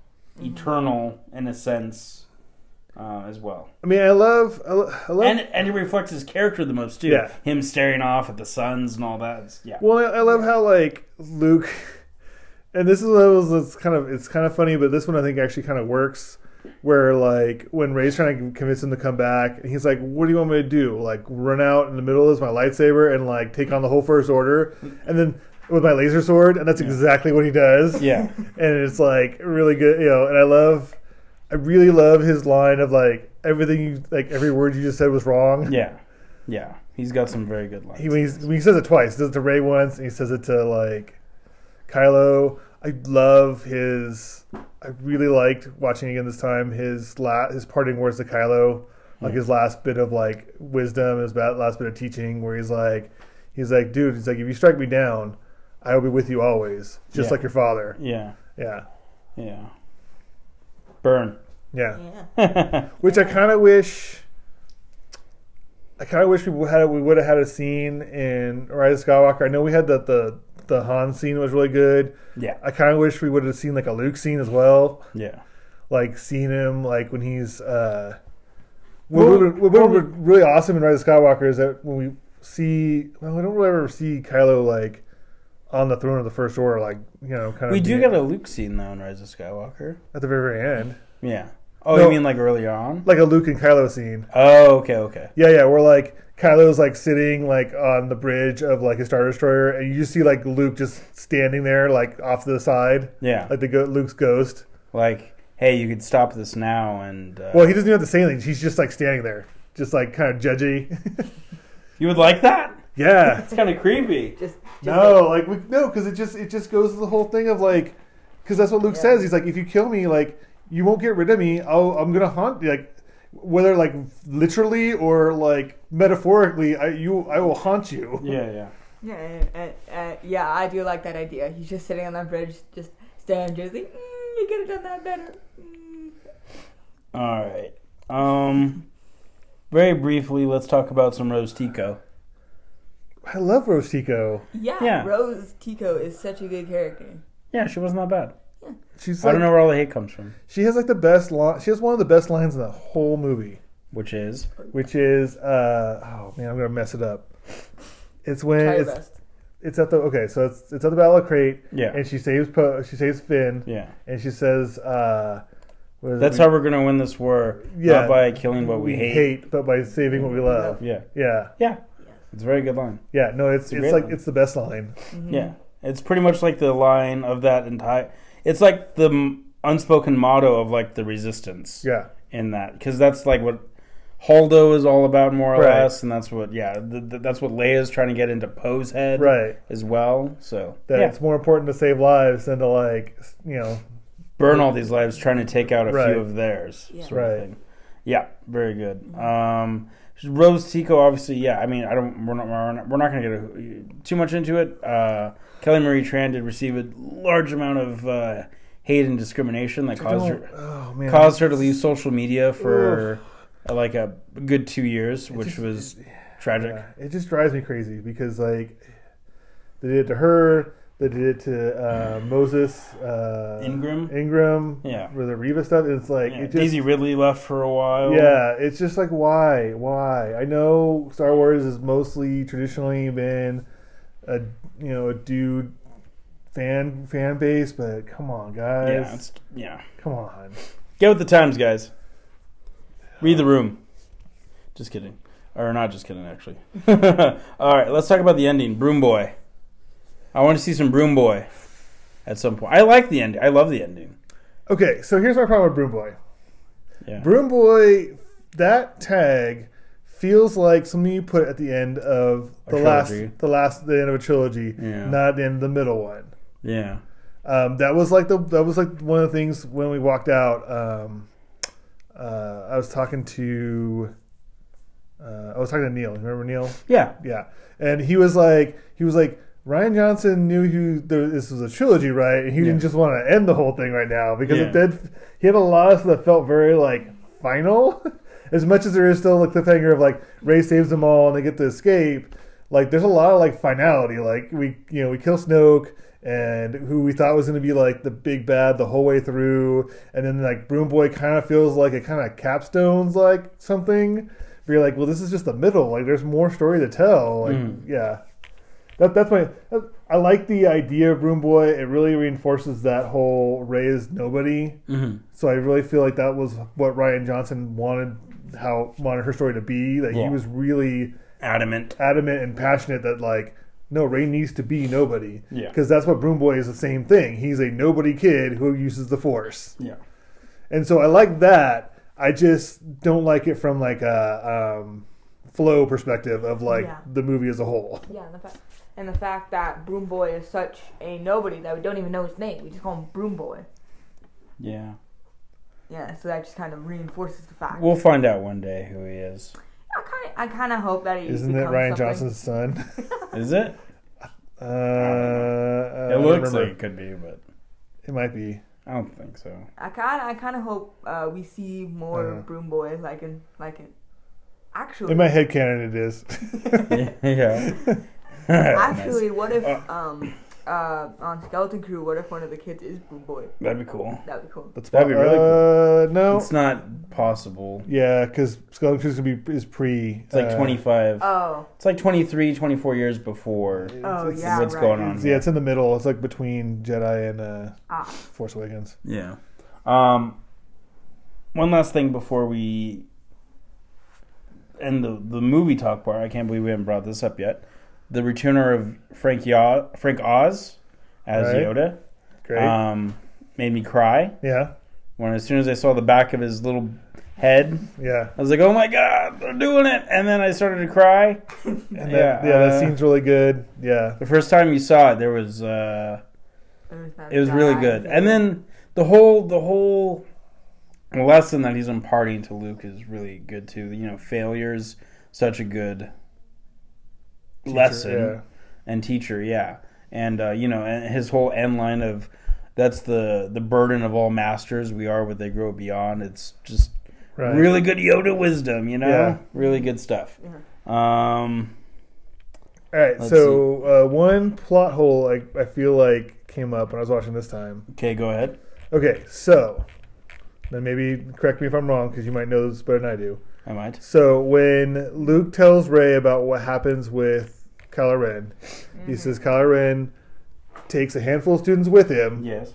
eternal in a sense uh, as well. I mean, I love, I, lo- I love. And and it reflects his character the most too. Yeah. Him staring off at the suns and all that. It's, yeah. Well, I, I love how like Luke, and this is one of those that's kind of it's kind of funny, but this one I think actually kind of works. Where like when Rey's trying to convince him to come back, and he's like, "What do you want me to do? Like run out in the middle as my lightsaber and like take on the whole First Order, and then with my laser sword?" And that's exactly what he does. Yeah. and it's like really good, you know. And I love, I really love his line of like everything you like every word you just said was wrong. Yeah. Yeah. He's got some very good lines. He, when, when he says it twice, he does it to Rey once, and he says it to like Kylo. I love his. I really liked watching again this time his la- his parting words to Kylo, like hmm. his last bit of like wisdom, his last bit of teaching, where he's like, he's like, dude, he's like, if you strike me down, I will be with you always, just Yeah. like your father. yeah. Yeah, Yeah. Burn. yeah. Yeah. Which I kind of wish. I kind of wish we had we would have had a scene in Rise of Skywalker. I know we had the the the Han scene was really good. yeah. I kind of wish we would have seen like a Luke scene as well, Yeah. like seeing him like when he's. uh What would what would be really awesome in Rise of Skywalker is that when we see, well, we don't really ever see Kylo like on the throne of the First Order, like you know, kind of. We do get a Luke scene though in Rise of Skywalker. at the very very end, Yeah. Oh, No. you mean like earlier on? like a Luke and Kylo scene. Oh, okay, okay. Yeah, yeah, We're like Kylo's like sitting like on the bridge of like a star destroyer, and you just see like Luke just standing there like off to the side, Yeah. like the go- Luke's ghost. Like, hey, you could stop this now and uh, Well, he doesn't even have to say anything; he's just like standing there, just like kind of judgy. you would like that? Yeah, It's kind of creepy. Just, just no, like we, no, because it just it just goes to the whole thing of like, because that's what Luke Yeah. says. He's like, if you kill me, like you won't get rid of me. I'll, I'm gonna haunt you, like. Whether like literally or like metaphorically, I you I will haunt you. Yeah, yeah. Yeah, uh, uh, yeah, I do like that idea. He's just sitting on that bridge, just staring, just like, mm, you could have done that better. Mm. All right. Um, very briefly, let's talk about some Rose Tico. I love Rose Tico. Yeah, Yeah. Rose Tico is such a good character. Yeah, Yeah, she wasn't that bad. She's I like, don't know where all the hate comes from. She has like the best line. She has one of the best lines in the whole movie, Which is which is, uh, oh man, I'm gonna mess it up. It's when Try your it's best. it's at the okay, so it's it's at the Battle of Crait, yeah, and she saves po- she saves Finn, yeah. and she says, uh, what is it? That's We- how we're gonna win this war. Yeah. Not by killing what we, hate. but by saving what we love. Yeah, Yeah, yeah. It's a very good line. yeah. No, it's It's a it's great like line. it's the best line. Mhm. Yeah, it's pretty much like the line of that entire. It's like the m- unspoken motto of like the resistance Yeah, in that because that's like what Holdo is all about more or Right. less, and that's what yeah, th- th- that's what Leia's trying to get into Poe's head right. as well. So That yeah, it's more important to save lives than to like you know. burn all these lives trying to take out a Right. few of theirs. Yeah. Sort of Right. thing. Yeah, very good. Um, Rose Tico, obviously, yeah. I mean, I don't. We're not. We're not, we're not going to get a, too much into it. Uh, Kelly Marie Tran did receive a large amount of uh, hate and discrimination that caused her oh man, caused her to leave social media for uh, like a good two years, which just- was tragic. Yeah, it just drives me crazy because like they did it to her, they did it to uh, Moses uh, Ingram? Ingram, Yeah. for the Reva stuff. It's like Yeah, it just, Daisy Ridley left for a while. yeah, it's just like why, why? I know Star Wars has mostly traditionally been a you know a dude fan fan base, but come on, guys, yeah, it's, yeah. come on. Get with the times, guys. Read the room. Just kidding. Or not just kidding, actually. All right, let's talk about the ending. Broom Boy. I want to see some Broom Boy at some point. I like the ending. I love the ending. Okay, so here's my problem with Broom Boy. Yeah. Broom Boy, that tag feels like something you put at the end of the last, the last, the end of a trilogy, Yeah. not the end of the middle one. Yeah. Um, that was like the that was like one of the things when we walked out. Um, uh, I was talking to, uh, I was talking to Neil. Remember Neil? Yeah. Yeah, and he was like, he was like, Rian Johnson knew who this was a trilogy, right? And he didn't just want to end the whole thing right now because Yeah. it did. He had a lot of stuff that felt very like final, as much as there is still like the cliffhanger of like Rey saves them all and they get to escape. Like there's a lot of like finality. Like we, you know, we kill Snoke and who we thought was going to be like the big bad the whole way through, and then like Broom Boy kind of feels like it kind of capstones like something. But you're like, well, this is just the middle. Like, there's more story to tell. Like, Mm. yeah, that, that's my. that- I like the idea of Broom Boy. It really reinforces that whole Rey is nobody. Mm-hmm. So I really feel like that was what Rian Johnson wanted, how wanted her story to be. That Yeah. he was really Adamant. adamant and passionate that like, no, Rey needs to be nobody. Yeah. Because that's what Broom Boy is the same thing. He's a nobody kid who uses the Force, Yeah. and so I like that. I just don't like it from like a um, flow perspective of like Yeah. the movie as a whole. Yeah, the fact and the fact that Broom Boy is such a nobody that we don't even know his name. We just call him Broom Boy. Yeah. Yeah, so that just kind of reinforces the fact. We'll find out one day who he is. I kind of, I kind of hope that he Isn't it Rian something. Johnson's son? Is it? Uh, I It looks like it could be, but it might be. I don't think so. I kind, I kind of hope uh, we see more Uh-huh. Broom Boy, like in, like in. Actually, In my head canon, it is. yeah. actually, what if Uh, um uh on Skeleton Crew, what if one of the kids is Broom Boy? That'd be cool. That'd be cool. That's That'd be really uh, No. It's not possible. Yeah, because Skeleton Crew's gonna be is pre. It's like uh, 25. Oh, It's like 23, 24 years before. oh it's- yeah, what's right. going on. Yeah, it's in the middle. It's like between Jedi and uh, Ah, Force Awakens. Yeah. Um, one last thing before we end the, the movie talk part. I can't believe we haven't brought this up yet. The returner of Frank, Yo- Frank Oz as Right. Yoda Great. um, made me cry. yeah, When as soon as I saw the back of his little head, yeah. I was like, "Oh my god, they're doing it!" And then I started to cry. And yeah, that, yeah, that uh, scene's really good. Yeah, The first time you saw it, there was uh, it was, that it was really good, and then the whole the whole lesson that he's imparting to Luke is really good too. You know, failure's such a good Teacher, lesson yeah. and teacher, yeah. And uh, you know, and his whole end line of that's the the burden of all masters. We are what they grow beyond. It's just Right. really good Yoda wisdom. You know, Yeah. really good stuff. Yeah. Um, All right. Let's so uh, one plot hole I, I feel like came up when I was watching this time. okay, go ahead. Okay, so then maybe correct me if I'm wrong because you might know this better than I do. I might. So when Luke tells Rey about what happens with Kylo Ren, he mm-hmm. says Kylo Ren takes a handful of students with him Yes.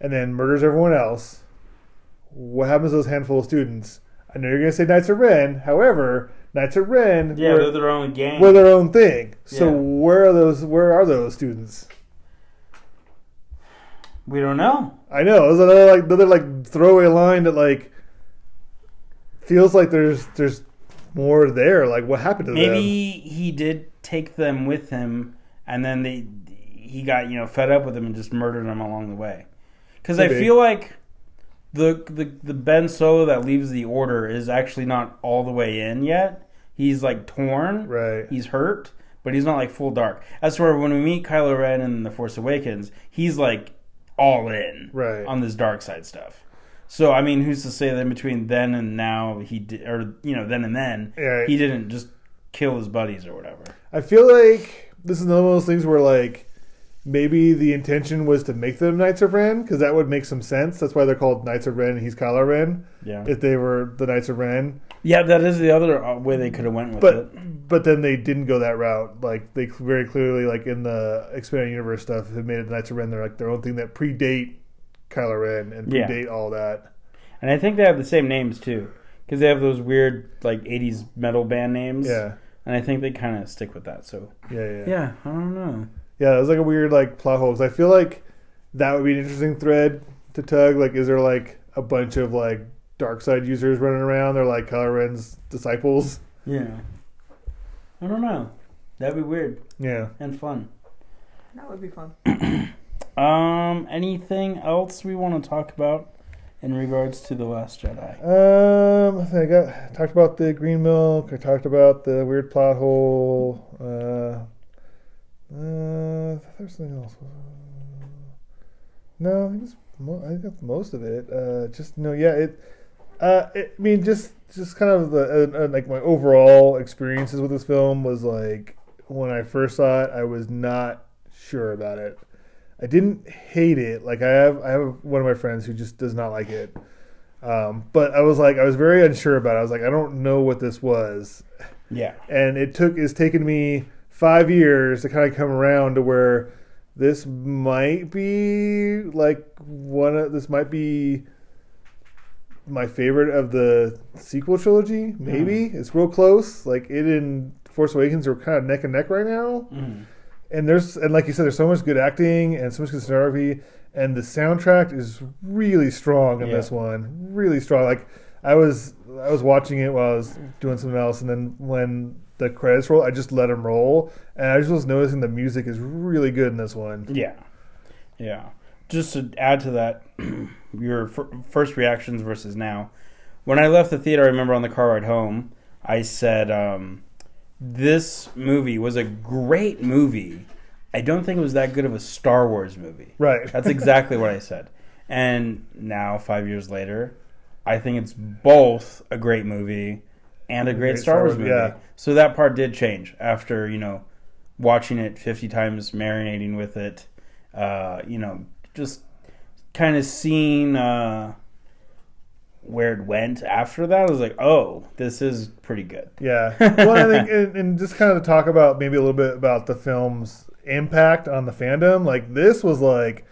and then murders everyone else. What happens to those handful of students? I know you're going to say Knights of Ren. However, Knights of Ren Yeah, were, they're their own gang. were their own thing. So Yeah. where are those? Where are those students? we don't know. I know. It's another like another like throwaway line that like feels like there's there's more there. Like what happened to them? Maybe he did take them with him, and then they he got you know fed up with them and just murdered them along the way. Because I feel like the the the Ben Solo that leaves the Order is actually not all the way in yet. He's like torn. Right. He's hurt, but he's not like full dark. That's where when we meet Kylo Ren in The Force Awakens, he's like all in Right. on this dark side stuff. So I mean, who's to say that in between then and now he did, or you know, then and then Yeah. he didn't just kill his buddies or whatever. I feel like this is one of those things where like maybe the intention was to make them Knights of Ren because that would make some sense. That's why they're called Knights of Ren. and He's Kylo Ren. Yeah, If they were the Knights of Ren, yeah, that is the other uh, way they could have went with but it. but then they didn't go that route. Like they very clearly, like in the expanded universe stuff, have made it the Knights of Ren. They're like their own thing that predate Kylo Ren and Yeah. predate all that. And I think they have the same names too, because they have those weird like '80s metal band names. Yeah, and I think they kind of stick with that. So yeah, yeah. yeah, I don't know. Yeah, it was like a weird like plot hole 'cause I feel like that would be an interesting thread to tug. Like, is there like a bunch of like dark side users running around? They're like Kylo Ren's disciples. Yeah, I don't know. That'd be weird Yeah. and fun. That would be fun. Um, anything else we want to talk about in regards to the Last Jedi? Um, I got talked about the green milk. I talked about the weird plot hole. Uh, uh, there's something else. No, I think, it's mo- I think that's most of it. Uh, just no, yeah. It. Uh, it, I mean, just just kind of the uh, uh, like my overall experiences with this film was like when I first saw it, I was not sure about it. I didn't hate it. Like I have I have one of my friends who just does not like it. Um, but I was like I was very unsure about it. I was like I don't know what this was, Yeah. and it took it's taken me five years to kind of come around to where this might be like one of this might be my favorite of the sequel trilogy. Maybe it's real close. Like it and Force Awakens are kind of neck and neck right now. Mhm. And there's and like you said, there's so much good acting and so much good cinematography, and the soundtrack is really strong in Yeah. this one. Really strong. Like I was I was watching it while I was doing something else, and then when the credits roll, I just let them roll, and I just was noticing the music is really good in this one. Yeah, yeah. Just to add to that, your f- first reactions versus now. When I left the theater, I remember on the car ride home, I said, um, "This movie was a great movie. I don't think it was that good of a Star Wars movie." Right. That's exactly what I said. And now, five years later, I think it's both a great movie and a great, Star Wars movie. yeah. So that part did change after you know watching it fifty times, marinating with it. Uh, you know, just kind of seeing uh, where it went after that. I was like, oh, this is pretty good. Yeah. Well, I think, and, and just kind of to talk about maybe a little bit about the film's impact on the fandom. Like this was like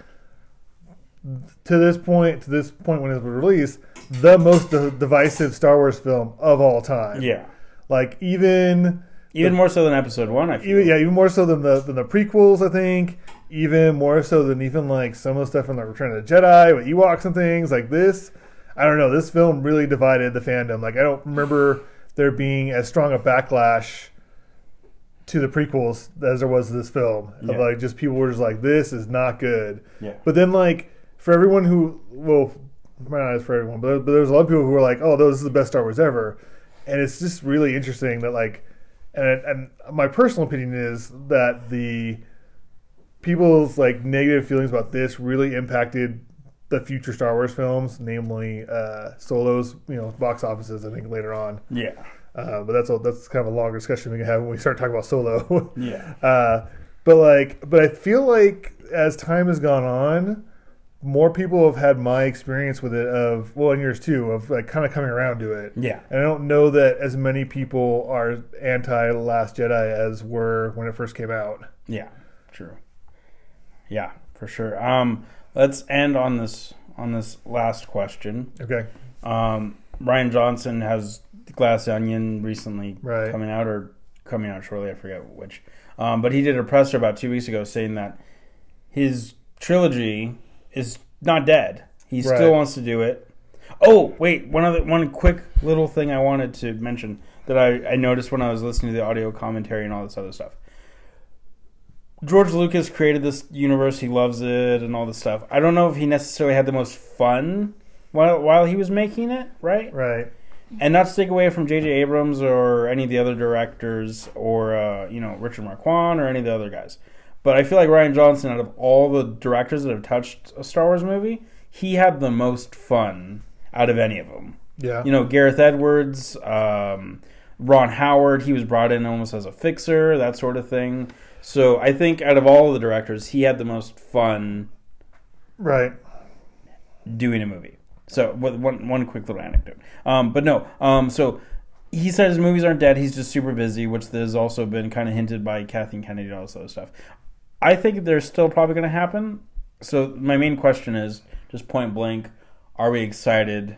to this point, to this point when it was released, the most di- divisive Star Wars film of all time. Yeah, Like even, even more so than Episode One. I feel. even yeah, even more so than the than the prequels. I think even more so than even like some of the stuff in the Return of the Jedi with Ewoks and things like this. I don't know. This film really divided the fandom. Like I don't remember there being as strong a backlash to the prequels as there was to this film. Of like just people were just like, "This is not good." Yeah. But then like for everyone who well, might not as for everyone, but, but there's a lot of people who are like, "Oh, this is the best Star Wars ever," and it's just really interesting that like, and and my personal opinion is that the people's like negative feelings about this really impacted the future Star Wars films, namely uh, Solo's you know box offices. I think later on, Yeah. uh, but that's a, that's kind of a longer discussion we can have when we start talking about Solo. Yeah. Uh, but like, but I feel like as time has gone on, more people have had my experience with it of well, in yours too, of like kind of coming around to it. Yeah. And I don't know that as many people are anti Last Jedi as were when it first came out. Yeah, true. Yeah, for sure. Um, let's end on this on this last question. Okay. Um, Rian Johnson has Glass Onion recently Right. coming out or coming out shortly. I forget which. Um, but he did a presser about two weeks ago saying that his trilogy is not dead. He Right. still wants to do it. Oh wait, one other one quick little thing I wanted to mention that I, I noticed when I was listening to the audio commentary and all this other stuff. George Lucas created this universe. He loves it and all this stuff. I don't know if he necessarily had the most fun while while he was making it, right? Right. And not to take away from J.J. Abrams or any of the other directors or uh, you know Richard Marquand or any of the other guys, but I feel like Rian Johnson, out of all the directors that have touched a Star Wars movie, he had the most fun out of any of them. Yeah. You know, Gareth Edwards, um, Ron Howard, he was brought in almost as a fixer, that sort of thing. So I think out of all of the directors, he had the most fun right. doing a movie. So with one one quick little anecdote. Um, but no, um, so he said his movies aren't dead. He's just super busy, which has also been kind of hinted by Kathleen Kennedy and all this other stuff. I think they're still probably going to happen. So my main question is just point blank: Are we excited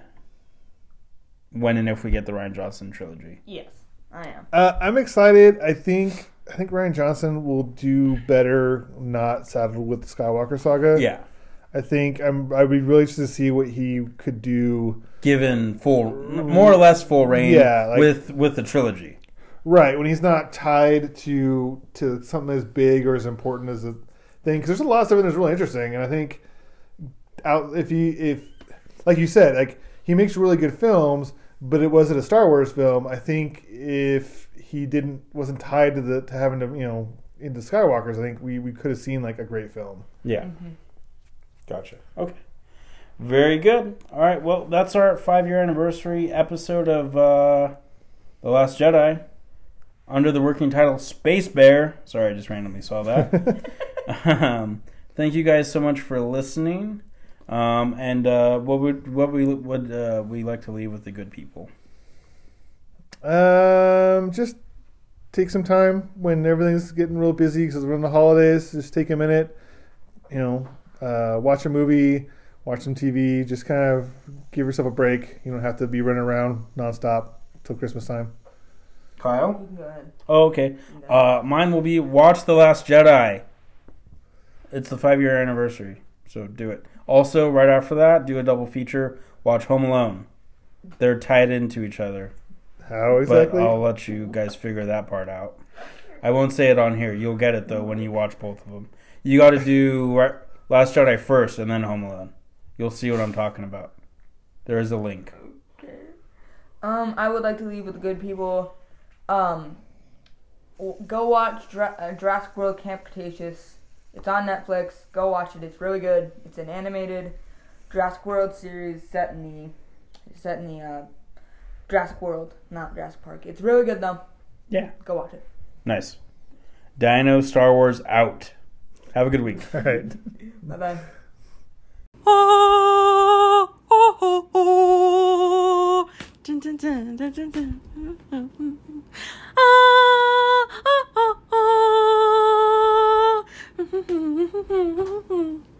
when and if we get the Rian Johnson trilogy? Yes, I am. Uh, I'm excited. I think I think Rian Johnson will do better not saddled with the Skywalker saga. Yeah, I think I'm. I'd be really interested to see what he could do. given full, more or less full reign. Yeah, like- with with the trilogy. Right when he's not tied to to something as big or as important as a thing. Because there's a lot of stuff in that's really interesting, and I think out if he if like you said, like he makes really good films, but it wasn't a Star Wars film. I think if he didn't wasn't tied to the to having to you know into Skywalkers, I think we we could have seen like a great film. Yeah. Gotcha. Okay. Very good. All right. Well, that's our five year anniversary episode of uh, The Last Jedi under the working title Space Bear. Sorry, I just randomly saw that. um, thank you guys so much for listening. Um, and uh, what would what we would uh, we like to leave with the good people? Um, just take some time when everything's getting real busy because we're in the holidays. Just take a minute, you know, uh, watch a movie, watch some TV. Just kind of give yourself a break. You don't have to be running around nonstop till Christmas time. Kyle. Go ahead. Oh, okay. Uh, mine will be watch The Last Jedi. It's the five year anniversary, so do it. Also, right after that, do a double feature. Watch Home Alone. They're tied into each other, How exactly? but I'll let you guys figure that part out. I won't say it on here. You'll get it though when you watch both of them. You got to do Last Jedi first, and then Home Alone. You'll see what I'm talking about. There is a link. Okay. Um, I would like to leave with the good people. Um, go watch Dra- uh, Jurassic World Camp Cretaceous. It's on Netflix. Go watch it. It's really good. It's an animated Jurassic World series set in the set in the uh, Jurassic World, not Jurassic Park. It's really good though. Yeah. Go watch it. Nice. Dino Star Wars out. Have a good week. All right. bye bye. Ah, ah, ah, ah. ah, ah.